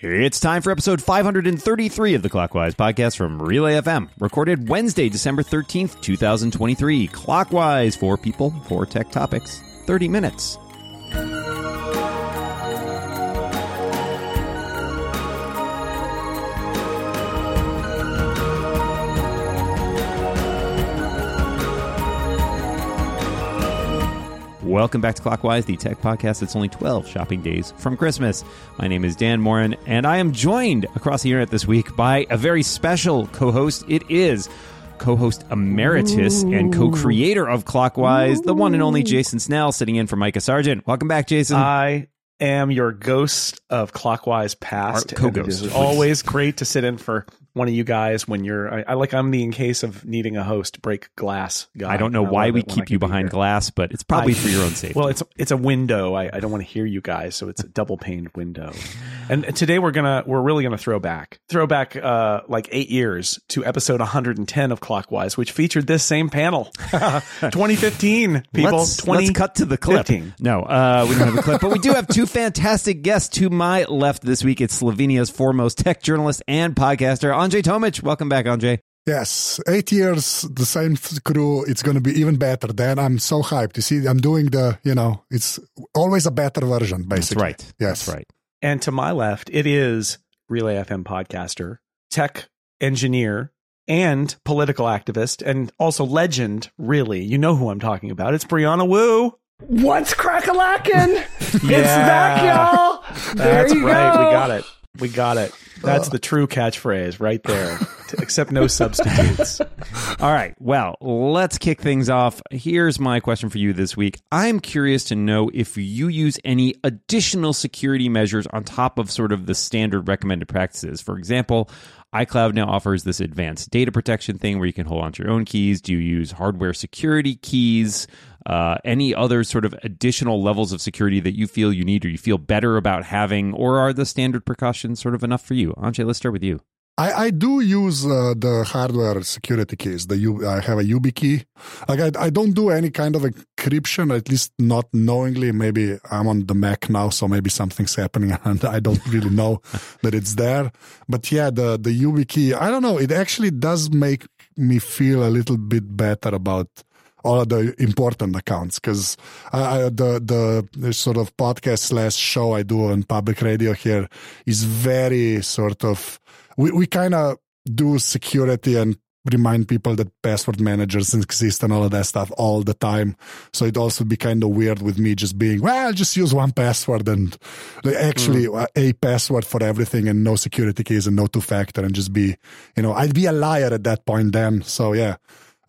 It's time for episode 533 of the Clockwise podcast from Relay FM, recorded Wednesday, December 13th, 2023. Clockwise, four people, four tech topics, 30 minutes. Welcome back to Clockwise, the tech podcast that's only 12 shopping days from Christmas. My name is Dan Moren, and I am joined across the internet this week by a very special co host. It is co host emeritus Ooh. and co creator of Clockwise, Ooh. the one and only Jason Snell, sitting in for Micah Sargent. Welcome back, Jason. I am your ghost of Clockwise past. Co-ghost. Always great to sit in for one of you guys when you're I, I, like I'm the in case of needing a host break glass guy. I don't know why we keep you behind glass, but it's probably I, for your own safety. Well, it's it's a window. I, I don't want to hear you guys, so it's a double paned window. And today we're gonna we're really gonna throw back throw back uh like eight years to episode 110 of Clockwise, which featured this same panel. 2015 people. Let's, 20, let's cut to the clip. 15. No, uh, we don't have a clip, but we do have two fantastic guests to my left this week. It's Slovenia's foremost tech journalist and podcaster. Anže Tomić. Welcome back, Anže. Yes, eight years, the same crew. It's going to be even better. Then I'm so hyped. You see, I'm doing the, you know, it's always a better version, basically. That's right. Yes. That's right. And to my left, it is Relay FM podcaster, tech engineer, and political activist, and also legend, really. You know who I'm talking about. It's Brianna Wu. What's crackalackin'? yeah. It's back, y'all. There That's right. Go. We got it. We got it. That's the true catchphrase right there. Except no substitutes. All right. Well, let's kick things off. Here's my question for you this week. I'm curious to know if you use any additional security measures on top of sort of the standard recommended practices. For example, iCloud now offers this advanced data protection thing where you can hold onto your own keys. Do you use hardware security keys? Uh, any other sort of additional levels of security that you feel you need or you feel better about having, or are the standard precautions sort of enough for you? Anže, let's start with you. I, I do use uh, the hardware security keys. The U, I have a YubiKey. Like I, I don't do any kind of encryption, at least not knowingly. Maybe I'm on the Mac now, so maybe something's happening and I don't really know that it's there. But yeah, the the YubiKey. I don't know. It actually does make me feel a little bit better about all of the important accounts because the the sort of podcast slash show I do on public radio here is very sort of we, we kind of do security and remind people that password managers exist and all of that stuff all the time. So it also be kind of weird with me just being, well, just use one password and actually mm. a password for everything and no security keys and no two factor and just be, you know, I'd be a liar at that point then. So yeah,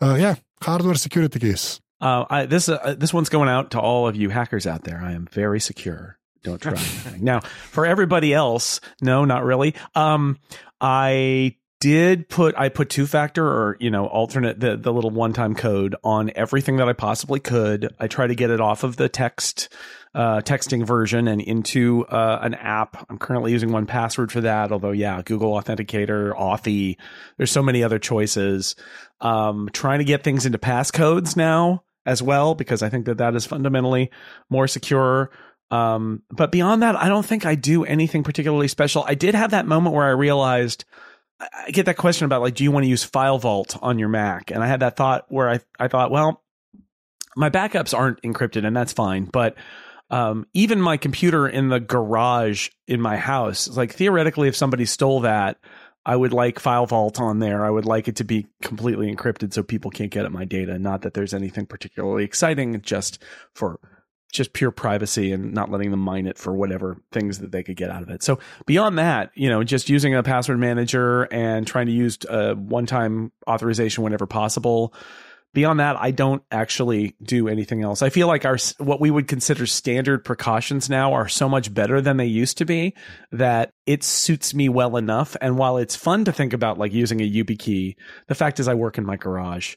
uh, yeah, hardware security keys. Uh, I, this uh, this one's going out to all of you hackers out there. I am very secure. Don't try. now, for everybody else, no, not really. Um, I did put I put two factor or you know alternate the the little one time code on everything that I possibly could. I try to get it off of the text uh, texting version and into uh, an app. I'm currently using 1Password for that. Although yeah, Google Authenticator, Authy. There's so many other choices. Um, trying to get things into passcodes now as well because I think that that is fundamentally more secure. Um, but beyond that, I don't think I do anything particularly special. I did have that moment where I realized I get that question about like, do you want to use File Vault on your Mac? And I had that thought where I I thought, well, my backups aren't encrypted, and that's fine, but um, even my computer in the garage in my house, like theoretically, if somebody stole that, I would like File Vault on there. I would like it to be completely encrypted so people can't get at my data. Not that there's anything particularly exciting, just for just pure privacy and not letting them mine it for whatever things that they could get out of it. So beyond that, you know, just using a password manager and trying to use a one-time authorization whenever possible. Beyond that, I don't actually do anything else. I feel like our what we would consider standard precautions now are so much better than they used to be that it suits me well enough. And while it's fun to think about like using a YubiKey, the fact is I work in my garage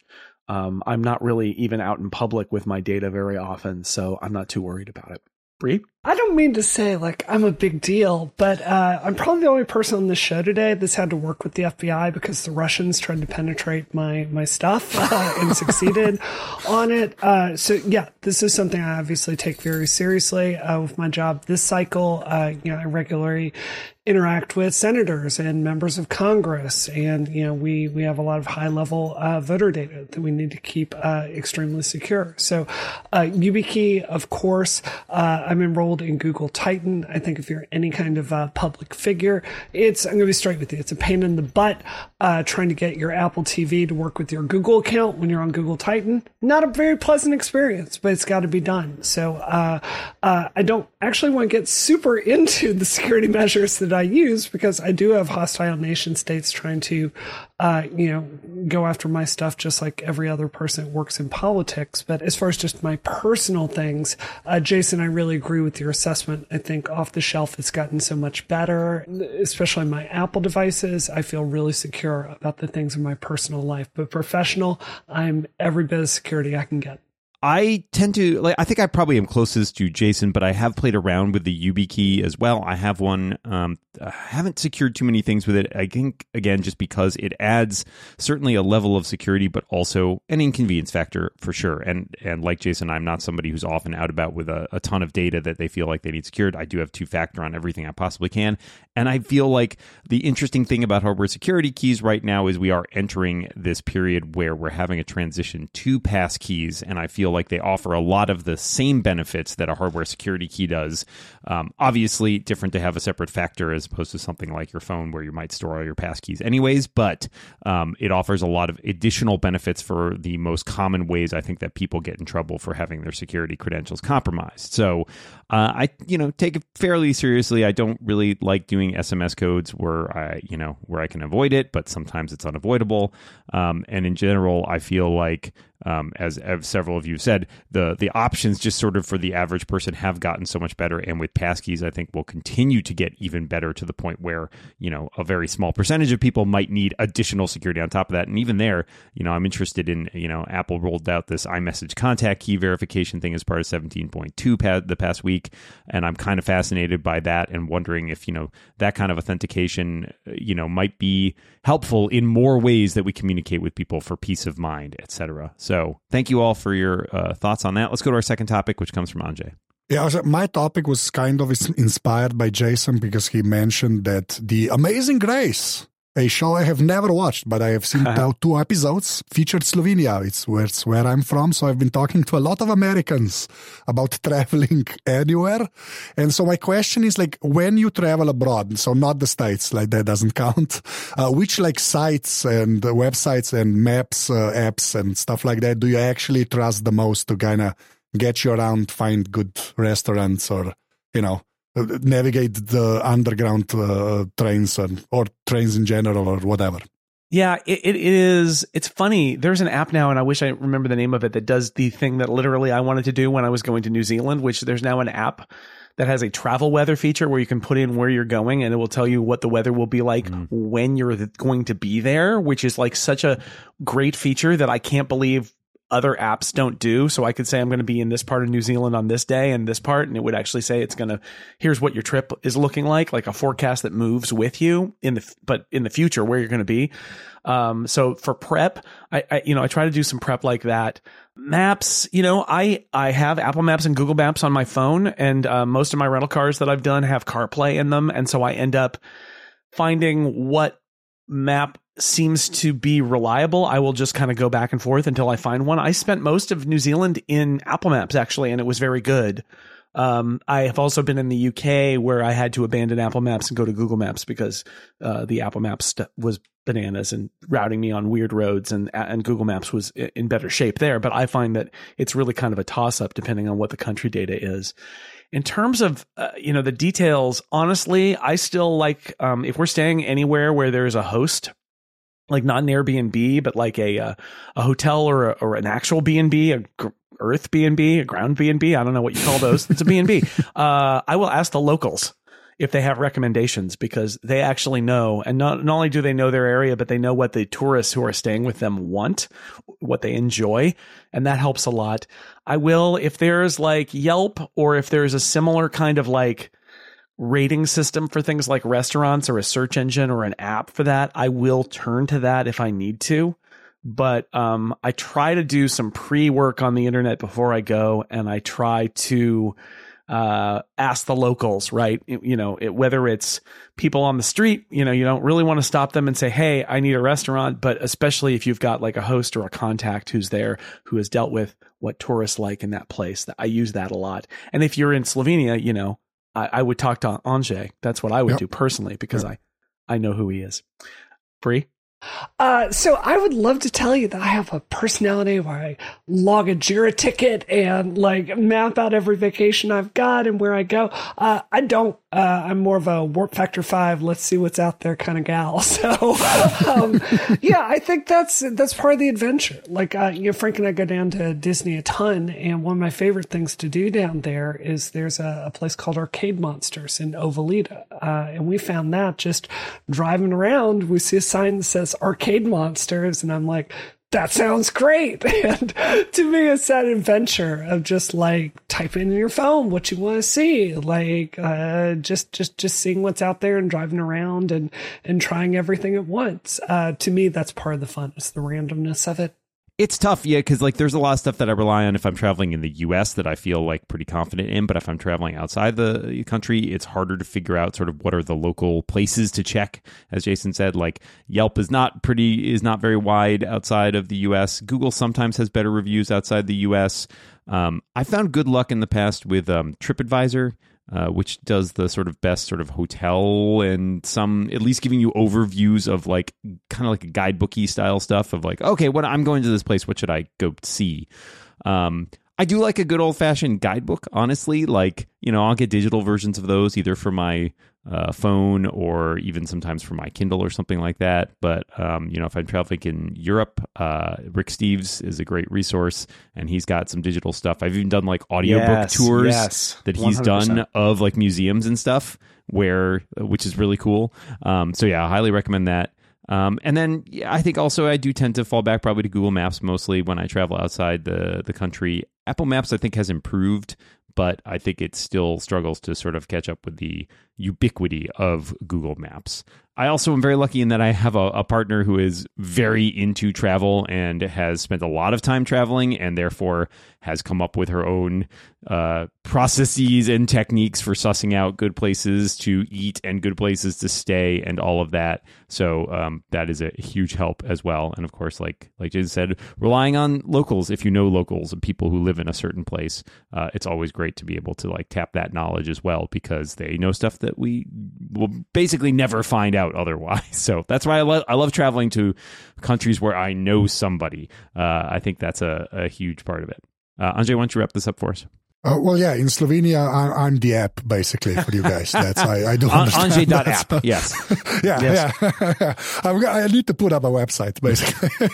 um, I'm not really even out in public with my data very often, so I'm not too worried about it. Bree? I don't mean to say like I'm a big deal, but uh, I'm probably the only person on the show today that's had to work with the FBI because the Russians tried to penetrate my my stuff uh, and succeeded on it. Uh, so yeah, this is something I obviously take very seriously uh, with my job. This cycle, uh, you know, I regularly interact with senators and members of Congress, and you know we we have a lot of high level uh, voter data that we need to keep uh, extremely secure. So, uh, YubiKey, of course, uh, I'm enrolled in Google Titan. I think if you're any kind of uh, public figure, it's I'm going to be straight with you. It's a pain in the butt uh, trying to get your Apple TV to work with your Google account when you're on Google Titan. Not a very pleasant experience, but it's got to be done. So I don't actually want to get super into the security measures that I use because I do have hostile nation states trying to, uh, you know, go after my stuff just like every other person that works in politics. But as far as just my personal things, uh, Jason, I really agree with your assessment. I think off the shelf it's gotten so much better, especially my Apple devices. I feel really secure about the things in my personal life, but professional, I'm every bit of security I can get. I tend to like. I think I probably am closest to Jason, but I have played around with the YubiKey as well. I have one. Um, I haven't secured too many things with it. I think again, just because it adds certainly a level of security, but also an inconvenience factor for sure. And and like Jason, I'm not somebody who's often out about with a, a ton of data that they feel like they need secured. I do have two factor on everything I possibly can, and I feel like the interesting thing about hardware security keys right now is we are entering this period where we're having a transition to pass keys, and I feel like they offer a lot of the same benefits that a hardware security key does. Um, obviously, different to have a separate factor as opposed to something like your phone where you might store all your passkeys anyways, but um, it offers a lot of additional benefits for the most common ways I think that people get in trouble for having their security credentials compromised. So uh, I, you know, take it fairly seriously. I don't really like doing SMS codes where I, you know, where I can avoid it, but sometimes it's unavoidable. Um, and in general, I feel like um, as, as, several of you said, the the options just sort of for the average person have gotten so much better, and with passkeys, I think will continue to get even better to the point where you know a very small percentage of people might need additional security on top of that. And even there, you know, I'm interested in you know Apple rolled out this iMessage contact key verification thing as part of 17.2 the past week, and I'm kind of fascinated by that and wondering if you know that kind of authentication you know might be helpful in more ways that we communicate with people for peace of mind, etc. So so thank you all for your uh, thoughts on that. Let's go to our second topic, which comes from Anže. Yeah, my topic was kind of inspired by Jason because he mentioned that the Amazing Race a show I have never watched, but I have seen about two episodes, featured Slovenia. It's where, it's where I'm from. So I've been talking to a lot of Americans about traveling anywhere. And so my question is like, when you travel abroad, so not the States, like that doesn't count, uh, which like sites and websites and maps, uh, apps and stuff like that do you actually trust the most to kind of get you around, find good restaurants or, you know, navigate the underground uh, trains and, or trains in general or whatever. Yeah, it, it is. It's funny. There's an app now, and I wish I remember the name of it that does the thing that literally I wanted to do when I was going to New Zealand. Which there's now an app that has a travel weather feature where you can put in where you're going, and it will tell you what the weather will be like mm. when you're going to be there. Which is like such a great feature that I can't believe other apps don't do. So I could say I'm going to be in this part of New Zealand on this day and this part, and it would actually say it's going to here's what your trip is looking like, like a forecast that moves with you in the but in the future where you're going to be. Um, so for prep, I, I you know I try to do some prep like that. Maps, you know, I I have Apple Maps and Google Maps on my phone, and uh, most of my rental cars that I've done have CarPlay in them, and so I end up finding what map seems to be reliable, I will just kind of go back and forth until I find one. I spent most of New Zealand in Apple Maps actually, and it was very good. Um, I have also been in the UK where I had to abandon Apple Maps and go to Google Maps because uh, the Apple Maps st- was bananas and routing me on weird roads, and and Google Maps was in better shape there. But I find that it's really kind of a toss up depending on what the country data is. In terms of uh, you know the details, honestly, I still like um, if we're staying anywhere where there's a host like not an Airbnb, but like a uh, a hotel or a, or an actual B and B, a gr- Earth B and B, a ground B and B. I don't know what you call those. It's a B and B. Uh, I will ask the locals if they have recommendations because they actually know and not, not only do they know their area but they know what the tourists who are staying with them want what they enjoy and that helps a lot i will if there's like yelp or if there's a similar kind of like rating system for things like restaurants or a search engine or an app for that i will turn to that if i need to but um, I try to do some pre work on the internet before I go, and I try to uh, ask the locals, right? You know, it, whether it's people on the street, you know, you don't really want to stop them and say, Hey, I need a restaurant. But especially if you've got like a host or a contact who's there who has dealt with what tourists like in that place, I use that a lot. And if you're in Slovenia, you know, I, I would talk to Anže. That's what I would yep. do personally because yep. I, I know who he is. Bree? Uh, so I would love to tell you that I have a personality where I log a Jira ticket and like map out every vacation I've got and where I go. Uh, I don't. Uh, I'm more of a warp factor five. Let's see what's out there kind of gal. So, um, yeah, I think that's that's part of the adventure. Like, uh, you know, Frank and I go down to Disney a ton, and one of my favorite things to do down there is there's a, a place called Arcade Monsters in Oviedo, uh, and we found that just driving around, we see a sign that says arcade monsters, and I'm like, that sounds great. And to me, it's that adventure of just like typing in your phone what you want to see, like uh, just just just seeing what's out there and driving around and and trying everything at once. Uh, to me, that's part of the fun. It's the randomness of it. It's tough, yeah, because like there's a lot of stuff that I rely on if I'm traveling in the U.S. that I feel like pretty confident in. But if I'm traveling outside the country, it's harder to figure out sort of what are the local places to check. As Jason said, like Yelp is not pretty is not very wide outside of the U.S. Google sometimes has better reviews outside the U.S. Um, I found good luck in the past with um, TripAdvisor. Uh, which does the sort of best sort of hotel and some at least giving you overviews of like kind of like a guidebooky style stuff of like okay what i'm going to this place. What should i go see? Um, i do like a good old fashioned guidebook honestly like you know i'll get digital versions of those either for my uh, phone or even sometimes for my Kindle or something like that. But um, you know, if I'm traveling in Europe, uh, Rick Steves is a great resource, and he's got some digital stuff. I've even done like audiobook yes, tours yes, that he's 100%. done of like museums and stuff, where which is really cool. Um, so yeah, I highly recommend that. Um, and then yeah, I think also I do tend to fall back probably to Google Maps mostly when I travel outside the the country. Apple Maps I think has improved, but I think it still struggles to sort of catch up with the ubiquity of Google Maps. I also am very lucky in that I have a, a, partner who is very into travel and has spent a lot of time traveling and therefore has come up with her own uh, processes and techniques for sussing out good places to eat and good places to stay and all of that. So um, that is a huge help as well. And of course, like like Jason said, relying on locals if you know locals and people who live in a certain place, uh, it's always great to be able to like tap that knowledge as well because they know stuff that we will basically never find out otherwise. So that's why I, love I love traveling to countries where I know somebody. Uh, I think that's a, a huge part of it. Uh, why don't you wrap this up for us? Uh, well, yeah, in Slovenia, I'm, I'm, the app basically for you guys. That's I, I do understand. Anže.app, yes. yeah, yes. yeah. yeah. i need to put up a website basically.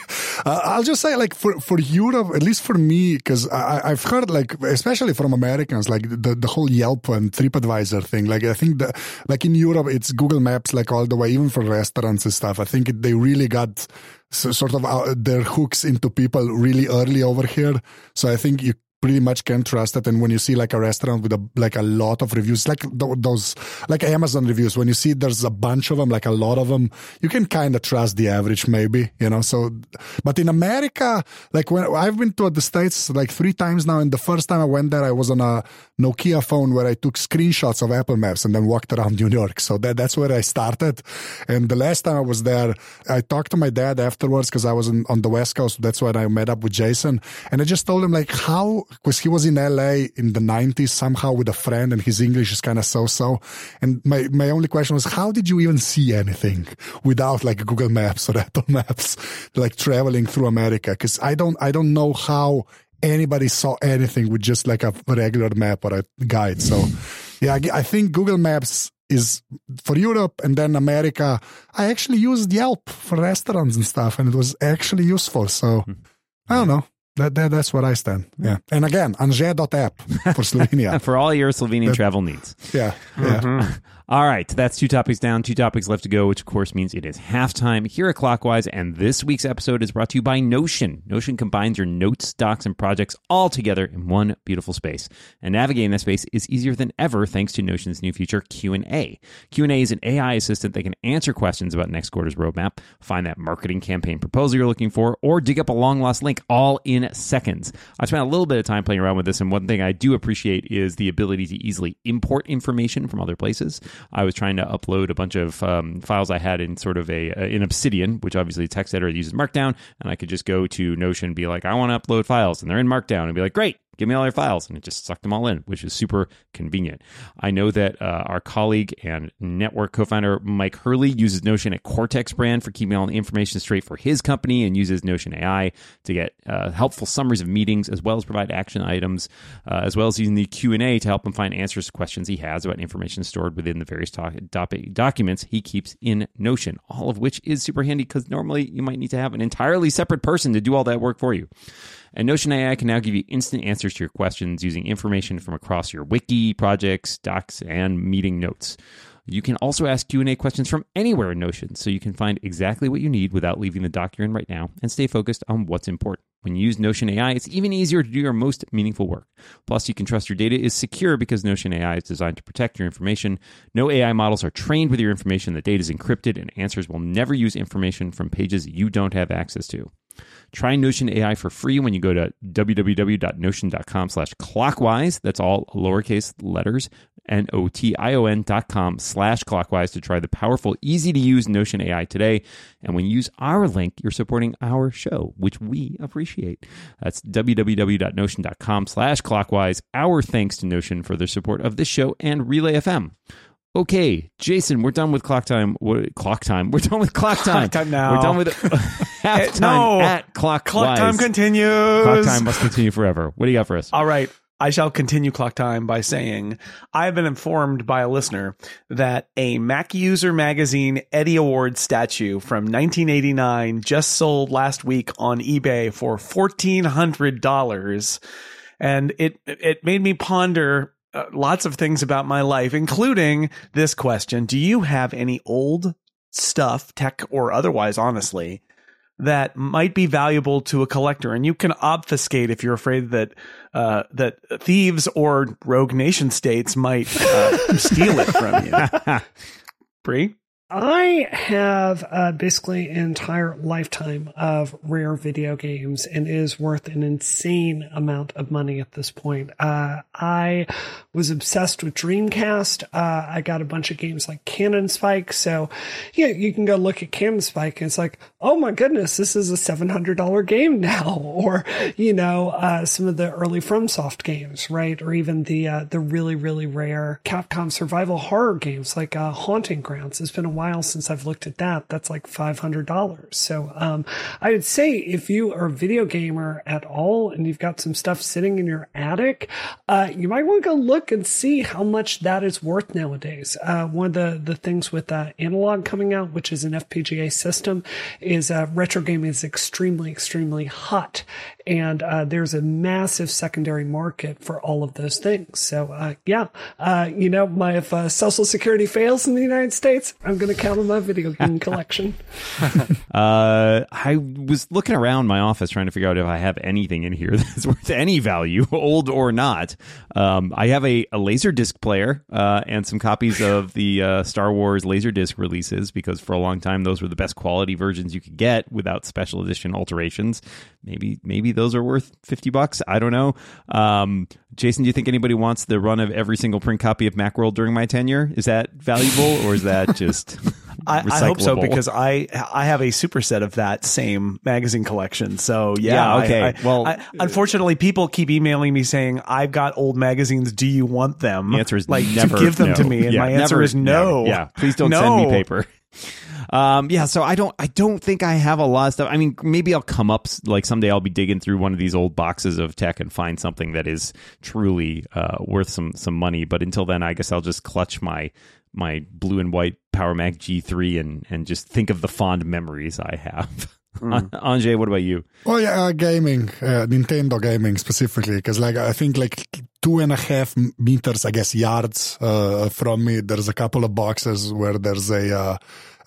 uh, I'll just say, like for for Europe, at least for me, because I've heard like, especially from Americans, like the the whole Yelp and TripAdvisor thing. Like I think that like in Europe, it's Google Maps like all the way, even for restaurants and stuff. I think it, they really got so, sort of uh, their hooks into people really early over here. So I think you pretty much can trust it. And when you see like a restaurant with a, like a lot of reviews, like th- those, like Amazon reviews, when you see there's a bunch of them, like a lot of them, you can kind of trust the average maybe, you know, so, but in America, like when I've been to the States like three times now. And the first time I went there, I was on a Nokia phone where I took screenshots of Apple Maps and then walked around New York. So that, that's where I started. And the last time I was there, I talked to my dad afterwards because I was in, on the West Coast. That's when I met up with Jason. And I just told him like how because he was in LA in the 90s somehow with a friend and his English is kind of so-so. And my, my only question was, how did you even see anything without like Google Maps or Apple Maps, like traveling through America? Cause I don't, I don't know how anybody saw anything with just like a regular map or a guide. So yeah, I, I think Google Maps is for Europe and then America. I actually used Yelp for restaurants and stuff and it was actually useful. So hmm. I don't know that, that that's where I stand. Yeah, and again, Anže.app for Slovenia. For all your Slovenian travel needs. yeah, yeah. Mm-hmm. All right, that's two topics down, two topics left to go, which of course means it is halftime here at Clockwise. And this week's episode is brought to you by Notion. Notion combines your notes, docs, and projects all together in one beautiful space. And navigating that space is easier than ever thanks to Notion's new feature, Q&A. Q&A is an AI assistant that can answer questions about next quarter's roadmap, find that marketing campaign proposal you're looking for, or dig up a long lost link all in seconds. I spent a little bit of time playing around with this, and one thing I do appreciate is the ability to easily import information from other places. I was trying to upload a bunch of um, files I had in sort of a uh, in Obsidian, which obviously text editor uses Markdown, and I could just go to Notion and be like, I want to upload files, and they're in Markdown, and be like, great, give me all your files. And it just sucked them all in which is super convenient. I know that uh, our colleague and network co-founder mike hurley uses notion at cortex brand for keeping all the information straight for his company and uses notion ai to get uh, helpful summaries of meetings as well as provide action items uh, as well as using the q&a to help him find answers to questions he has about information stored within the various doc- doc- documents he keeps in notion all of which is super handy because normally you might need to have an entirely separate person to do all that work for you and Notion AI can now give you instant answers to your questions using information from across your wiki, projects, docs, and meeting notes. You can also ask Q&A questions from anywhere in Notion, so you can find exactly what you need without leaving the doc you're in right now and stay focused on what's important. When you use Notion AI, it's even easier to do your most meaningful work. Plus, you can trust your data is secure because Notion AI is designed to protect your information. No AI models are trained with your information. The data is encrypted, and answers will never use information from pages you don't have access to. Try Notion AI for free when you go to www.notion.com slash clockwise. That's all lowercase letters, N-O-T-I-O-N dot com slash clockwise to try the powerful, easy to use Notion AI today. And when you use our link, you're supporting our show, which we appreciate. That's www.notion.com slash clockwise. Our thanks to Notion for their support of this show and Relay FM. Okay, Jason, we're done with clock time. What, clock time. We're done with clock time. Clock time now. We're done with halftime eh, no. at clock. Clock time continues. Clock time must continue forever. What do you got for us? All right. I shall continue clock time by saying I have been informed by a listener that a Mac User Magazine Eddie Award statue from 1989 just sold last week on eBay for $1,400. And it, it made me ponder uh, lots of things about my life, including this question. Do you have any old stuff, tech or otherwise, honestly, that might be valuable to a collector, and you can obfuscate if you're afraid that uh, that thieves or rogue nation states might uh, steal it from you. Bree, I have uh, basically an entire lifetime of rare video games and is worth an insane amount of money at this point. Uh, I was obsessed with Dreamcast. Uh, I got a bunch of games like Cannon Spike. So, yeah, you can go look at Cannon Spike and it's like, oh my goodness, this is a $700 game now. Or, you know, uh, some of the early FromSoft games, right? Or even the, uh, the really, really rare Capcom survival horror games like uh, Haunting Grounds. It's been a while since I've looked at that. That's like $500. So, um, I would say if you are a video gamer at all and you've got some stuff sitting in your attic, uh, you might want to go look and see how much that is worth nowadays. Uh, one of the, the things with, uh, Analogue coming out, which is an FPGA system, is, uh, retro gaming is extremely, extremely hot. And, uh, there's a massive secondary market for all of those things. So, uh, yeah, uh, you know, my, if, uh, social security fails in the United States, I'm going to count on my video game collection. Uh, I was looking around my office trying to figure out if I have anything in here that's worth any value, old or not. Um, I have a, a laser disc player uh, and some copies of the uh, Star Wars laser disc releases because for a long time those were the best quality versions you could get without special edition alterations. Maybe maybe those are worth fifty bucks. I don't know. Um, Jason, do you think anybody wants the run of every single print copy of Macworld during my tenure? Is that valuable or is that just? I, I hope so because I I have a superset of that same magazine collection. So yeah, Yeah, okay. I- Well- I- unfortunately, people keep emailing me saying I've got old magazines. Do you want them? The answer is like never give them no. to me, and Yeah, my answer never- is no. never. Yeah, please don't no. send me paper. Um, yeah, so I don't, I don't think I have a lot of stuff. I mean, maybe I'll come up like someday. I'll be digging through one of these old boxes of tech and find something that is truly uh, worth some some money. But until then, I guess I'll just clutch my my blue and white Power Mac G3 and and just think of the fond memories I have. Mm. Anže, what about you? Oh yeah, uh, gaming, uh, Nintendo gaming specifically, because like I think like two and a half meters, I guess yards uh, from me, there's a couple of boxes where there's a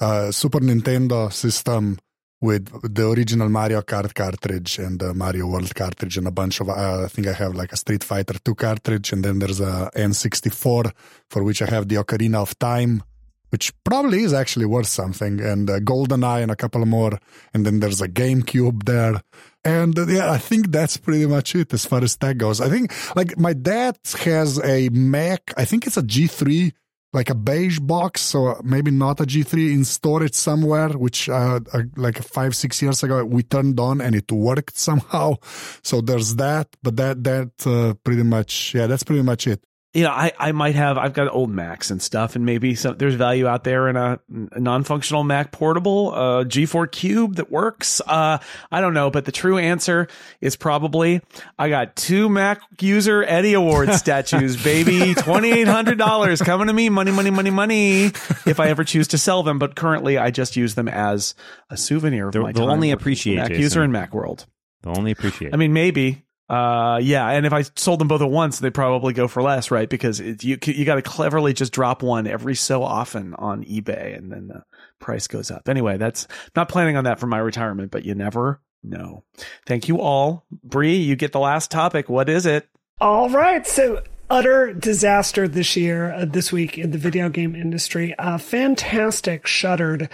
uh, Super Nintendo system with the original Mario Kart cartridge and the Mario World cartridge and a bunch of uh, I think I have like a Street Fighter 2 cartridge and then there's a N64 for which I have the Ocarina of Time which probably is actually worth something, and uh, GoldenEye and a couple more, and then there's a GameCube there. And uh, yeah, I think that's pretty much it as far as that goes. I think like my dad has a Mac, I think it's a G3, like a beige box, so maybe not a G3 in storage somewhere, which uh, uh, like five, six years ago we turned on and it worked somehow. So there's that, but that, that uh, pretty much, yeah, that's pretty much it you know, I, I might have, I've got old Macs and stuff, and maybe some, there's value out there in a, a non-functional Mac portable, uh, G4 Cube that works. Uh, I don't know, but the true answer is probably I got two Mac user Eddie Award statues, baby. $2,800 coming to me. Money, money, money, money. If I ever choose to sell them, but currently I just use them as a souvenir of they'll, my they'll time only appreciate Mac Jason. user in Mac world. They'll only appreciate. I mean, maybe uh, yeah, and if I sold them both at once, they'd probably go for less, right? Because it, you you got to cleverly just drop one every so often on eBay, and then the price goes up. Anyway, that's not planning on that for my retirement, but you never know. Thank you all, Bree. You get the last topic. What is it? All right, so utter disaster this year, uh, this week in the video game industry. Uh, Fntastic shuttered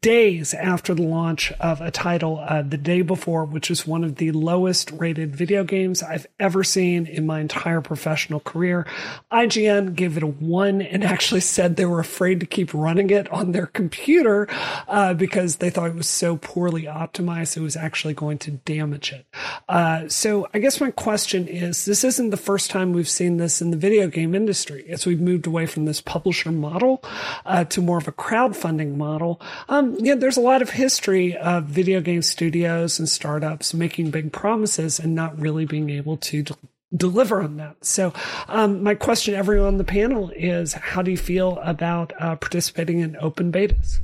days after the launch of a title uh, the day before, which is one of the lowest rated video games I've ever seen in my entire professional career. IGN gave it a one and actually said they were afraid to keep running it on their computer uh, because they thought it was so poorly optimized it was actually going to damage it. Uh, so I guess my question is this isn't the first time we've seen this in the video game industry as we've moved away from this publisher model uh, to more of a crowdfunding model. Um, yeah, there's a lot of history of video game studios and startups making big promises and not really being able to d- deliver on that. So, um, my question everyone on the panel is how do you feel about uh, participating in open betas?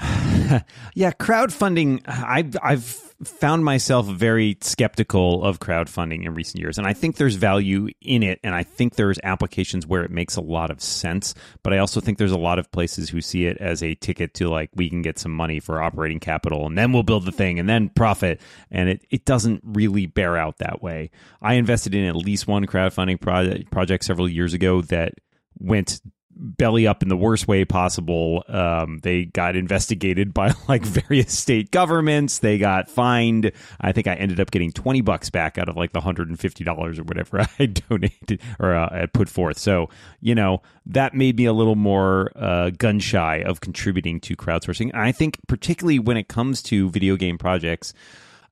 yeah, crowdfunding. I've I've found myself very skeptical of crowdfunding in recent years, and I think there's value in it, and I think there's applications where it makes a lot of sense. But I also think there's a lot of places who see it as a ticket to like we can get some money for operating capital, and then we'll build the thing, and then profit, and it it doesn't really bear out that way. I invested in at least one crowdfunding project project several years ago that went belly up in the worst way possible. Um, they got investigated by like various state governments. They got fined. I think I ended up getting 20 bucks back out of like the $150 or whatever I donated or uh, I put forth. So, you know, that made me a little more uh, gun shy of contributing to crowdsourcing. I think, particularly when it comes to video game projects,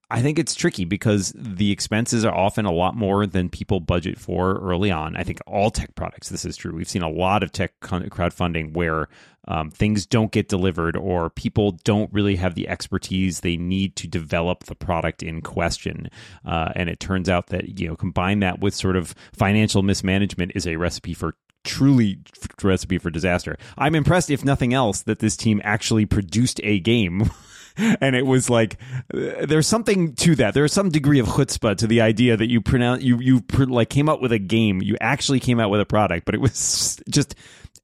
I think it's tricky because the expenses are often a lot more than people budget for early on. I think all tech products, this is true. We've seen a lot of tech crowdfunding where um, things don't get delivered or people don't really have the expertise they need to develop the product in question. Uh, and it turns out that, you know, combine that with sort of financial mismanagement is a recipe for truly recipe for disaster. I'm impressed, if nothing else, that this team actually produced a game. and it was like there's something to that. There's some degree of chutzpah to the idea that you pronounce you you like came up with a game. You actually came out with a product, but it was just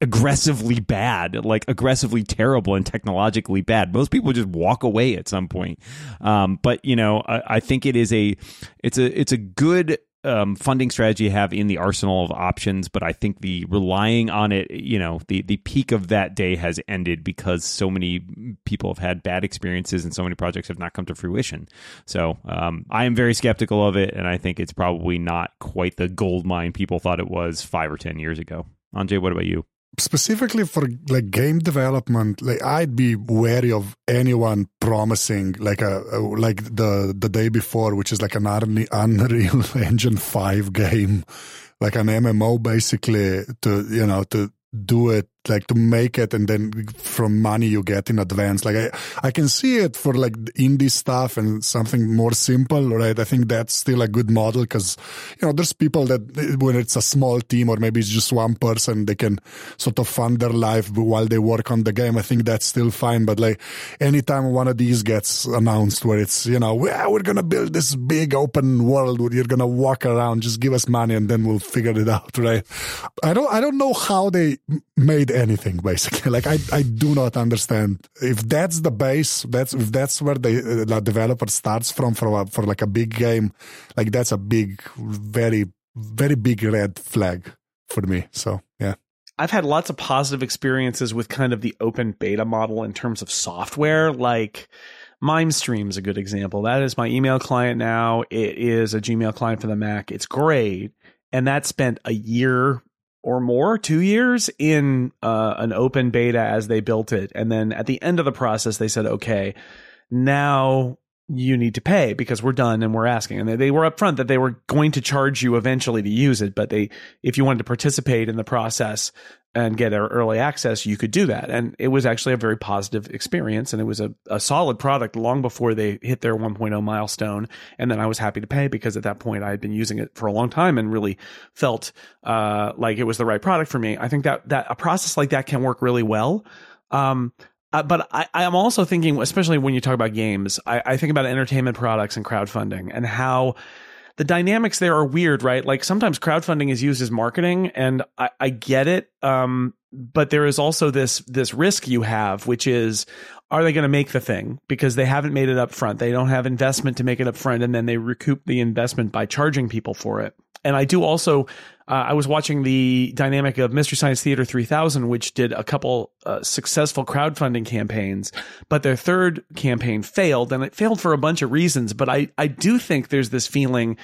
aggressively bad, like aggressively terrible and technologically bad. Most people just walk away at some point. Um, but you know, I, I think it is a it's a it's a good um, funding strategy have in the arsenal of options, but I think the relying on it, you know, the the peak of that day has ended because so many people have had bad experiences and so many projects have not come to fruition. So um, I am very skeptical of it, and I think it's probably not quite the gold mine people thought it was five or ten years ago. Anže, what about you? Specifically for like game development like i'd be wary of anyone promising like a, a like the the day before which is like an unreal engine 5 game like an mmo basically to you know to do it like to make it and then from money you get in advance. Like i i can see it for like indie stuff and something more simple right? I think that's still a good model because you know there's people that when it's a small team or maybe it's just one person they can sort of fund their life while they work on the game. I think that's still fine but like anytime one of these gets announced where it's you know we're, we're gonna build this big open world where you're gonna walk around just give us money and then we'll figure it out right? I don't i don't know how they made anything basically like i i do not understand if that's the base that's if that's where the, the developer starts from for a, for like a big game like that's a big very very big red flag for me so yeah I've had lots of positive experiences with kind of the open beta model in terms of software. Like MimeStream is a good example. That is my email client now. It is a Gmail client for the Mac. It's great. And that spent a year or more, two years in uh, an open beta as they built it. And then at the end of the process, they said, okay, now you need to pay because we're done and we're asking. And they, they were upfront that they were going to charge you eventually to use it, but they, if you wanted to participate in the process and get early access, you could do that. And it was actually a very positive experience. And it was a, a solid product long before they hit their 1.0 milestone. And then I was happy to pay because at that point I had been using it for a long time and really felt, uh, like it was the right product for me. I think that, that a process like that can work really well. Um, uh, but I, I'm also thinking, especially when you talk about games, I, I think about entertainment products and crowdfunding and how the dynamics there are weird, right? Like sometimes crowdfunding is used as marketing, and I, I get it. Um, but there is also this this risk you have, which is, are they going to make the thing because they haven't made it up front? They don't have investment to make it up front, and then they recoup the investment by charging people for it. And I do also uh, I was watching the dynamic of Mystery Science Theater 3000, which did a couple uh, successful crowdfunding campaigns, but their third campaign failed, and it failed for a bunch of reasons. But I, I do think there's this feeling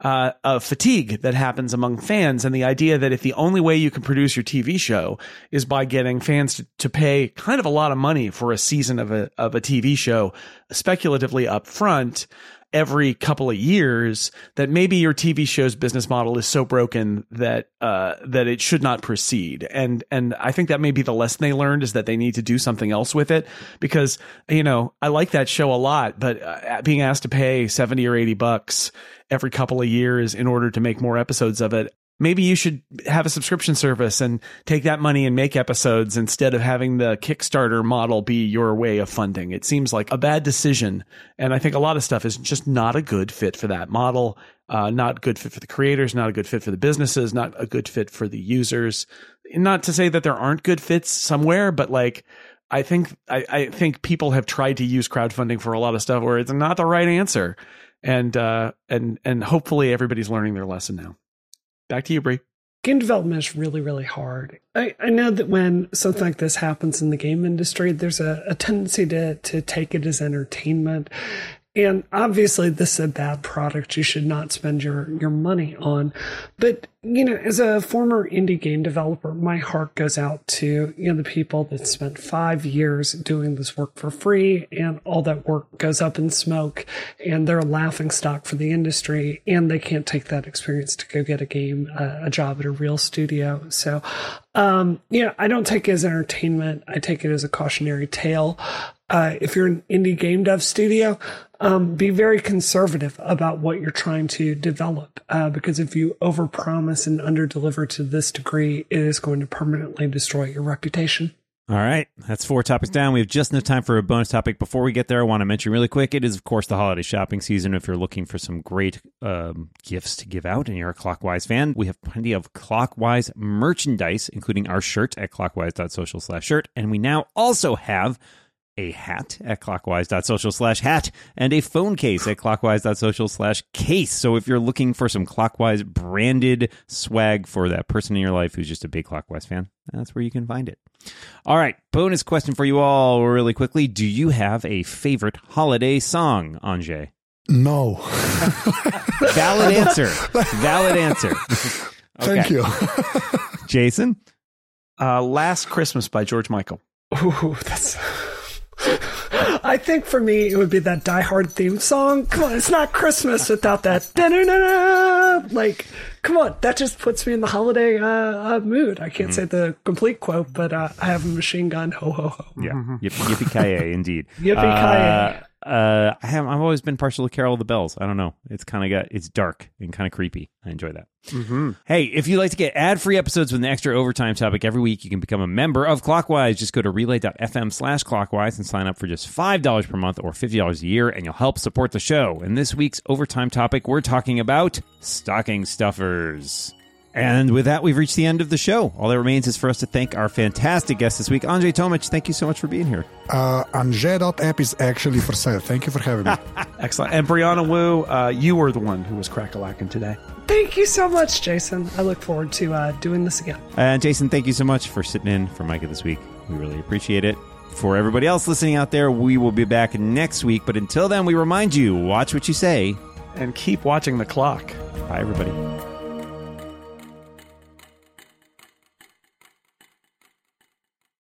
uh, of fatigue that happens among fans, and the idea that if the only way you can produce your TV show is by getting fans to, to pay kind of a lot of money for a season of a of a TV show, speculatively up front every couple of years that maybe your TV show's business model is so broken that uh, that it should not proceed. And and I think that may be the lesson they learned is that they need to do something else with it because you know I like that show a lot, but uh, being asked to pay seventy or eighty bucks every couple of years in order to make more episodes of it maybe you should have a subscription service and take that money and make episodes instead of having the Kickstarter model be your way of funding. It seems like a bad decision. And I think a lot of stuff is just not a good fit for that model. Uh, not good fit for the creators, not a good fit for the businesses, not a good fit for the users. Not to say that there aren't good fits somewhere, but like, I think, I, I think people have tried to use crowdfunding for a lot of stuff where it's not the right answer. And, uh, and, and hopefully everybody's learning their lesson now. Back to you, Bree. Game development is really, really hard. I, I know that when something like this happens in the game industry, there's a, a tendency to to take it as entertainment and obviously, this is a bad product you should not spend your, your money on. But, you know, as a former indie game developer, my heart goes out to, you know, the people that spent five years doing this work for free and all that work goes up in smoke and they're a laughing stock for the industry and they can't take that experience to go get a game, uh, a job at a real studio. So, um, you know, I don't take it as entertainment. I take it as a cautionary tale. Uh, if you're an indie game dev studio, um, be very conservative about what you're trying to develop, uh, because if you overpromise and underdeliver to this degree, it is going to permanently destroy your reputation. All right, that's four topics down. We have just enough time for a bonus topic. Before we get there, I want to mention really quick it is, of course, the holiday shopping season. If you're looking for some great um, gifts to give out and you're a Clockwise fan, we have plenty of Clockwise merchandise, including our shirt at clockwise.social slash shirt. And we now also have a hat at clockwise.social slash hat and a phone case at clockwise.social slash case. So if you're looking for some clockwise branded swag for that person in your life who's just a big clockwise fan, that's where you can find it. All right, bonus question for you all really quickly. Do you have a favorite holiday song, Anže? No. Valid answer. Valid answer. Thank you. Jason? Uh, Last Christmas by George Michael. Ooh, that's. I think for me, it would be that Die Hard theme song. Come on, it's not Christmas without that. Da-da-da-da. Like, come on, that just puts me in the holiday uh, uh, mood. I can't say the complete quote, but uh, I have a machine gun. Ho ho ho. Yeah, Yip, yippee ki indeed. Yippee-ki-yay. Uh, uh, I have. I've always been partial to Carol of the Bells. I don't know. It's kind of got. It's dark and kind of creepy. I enjoy that. Hey, if you'd like to get ad-free episodes with an extra overtime topic every week, you can become a member of Clockwise. Just go to relay.fm slash clockwise and sign up for just $5 per month or $50 a year, and you'll help support the show. In this week's overtime topic, we're talking about stocking stuffers. And with that, we've reached the end of the show. All that remains is for us to thank our fantastic guest this week, Anže Tomić. Thank you so much for being here. Uh, Anže.app is actually for sale. Thank you for having me. Excellent. And Brianna Wu, uh, you were the one who was crack-a-lacking today. Thank you so much, Jason. I look forward to uh, doing this again. And Jason, thank you so much for sitting in for Micah this week. We really appreciate it. For everybody else listening out there, we will be back next week. But until then, we remind you watch what you say. And keep watching the clock. Bye, everybody.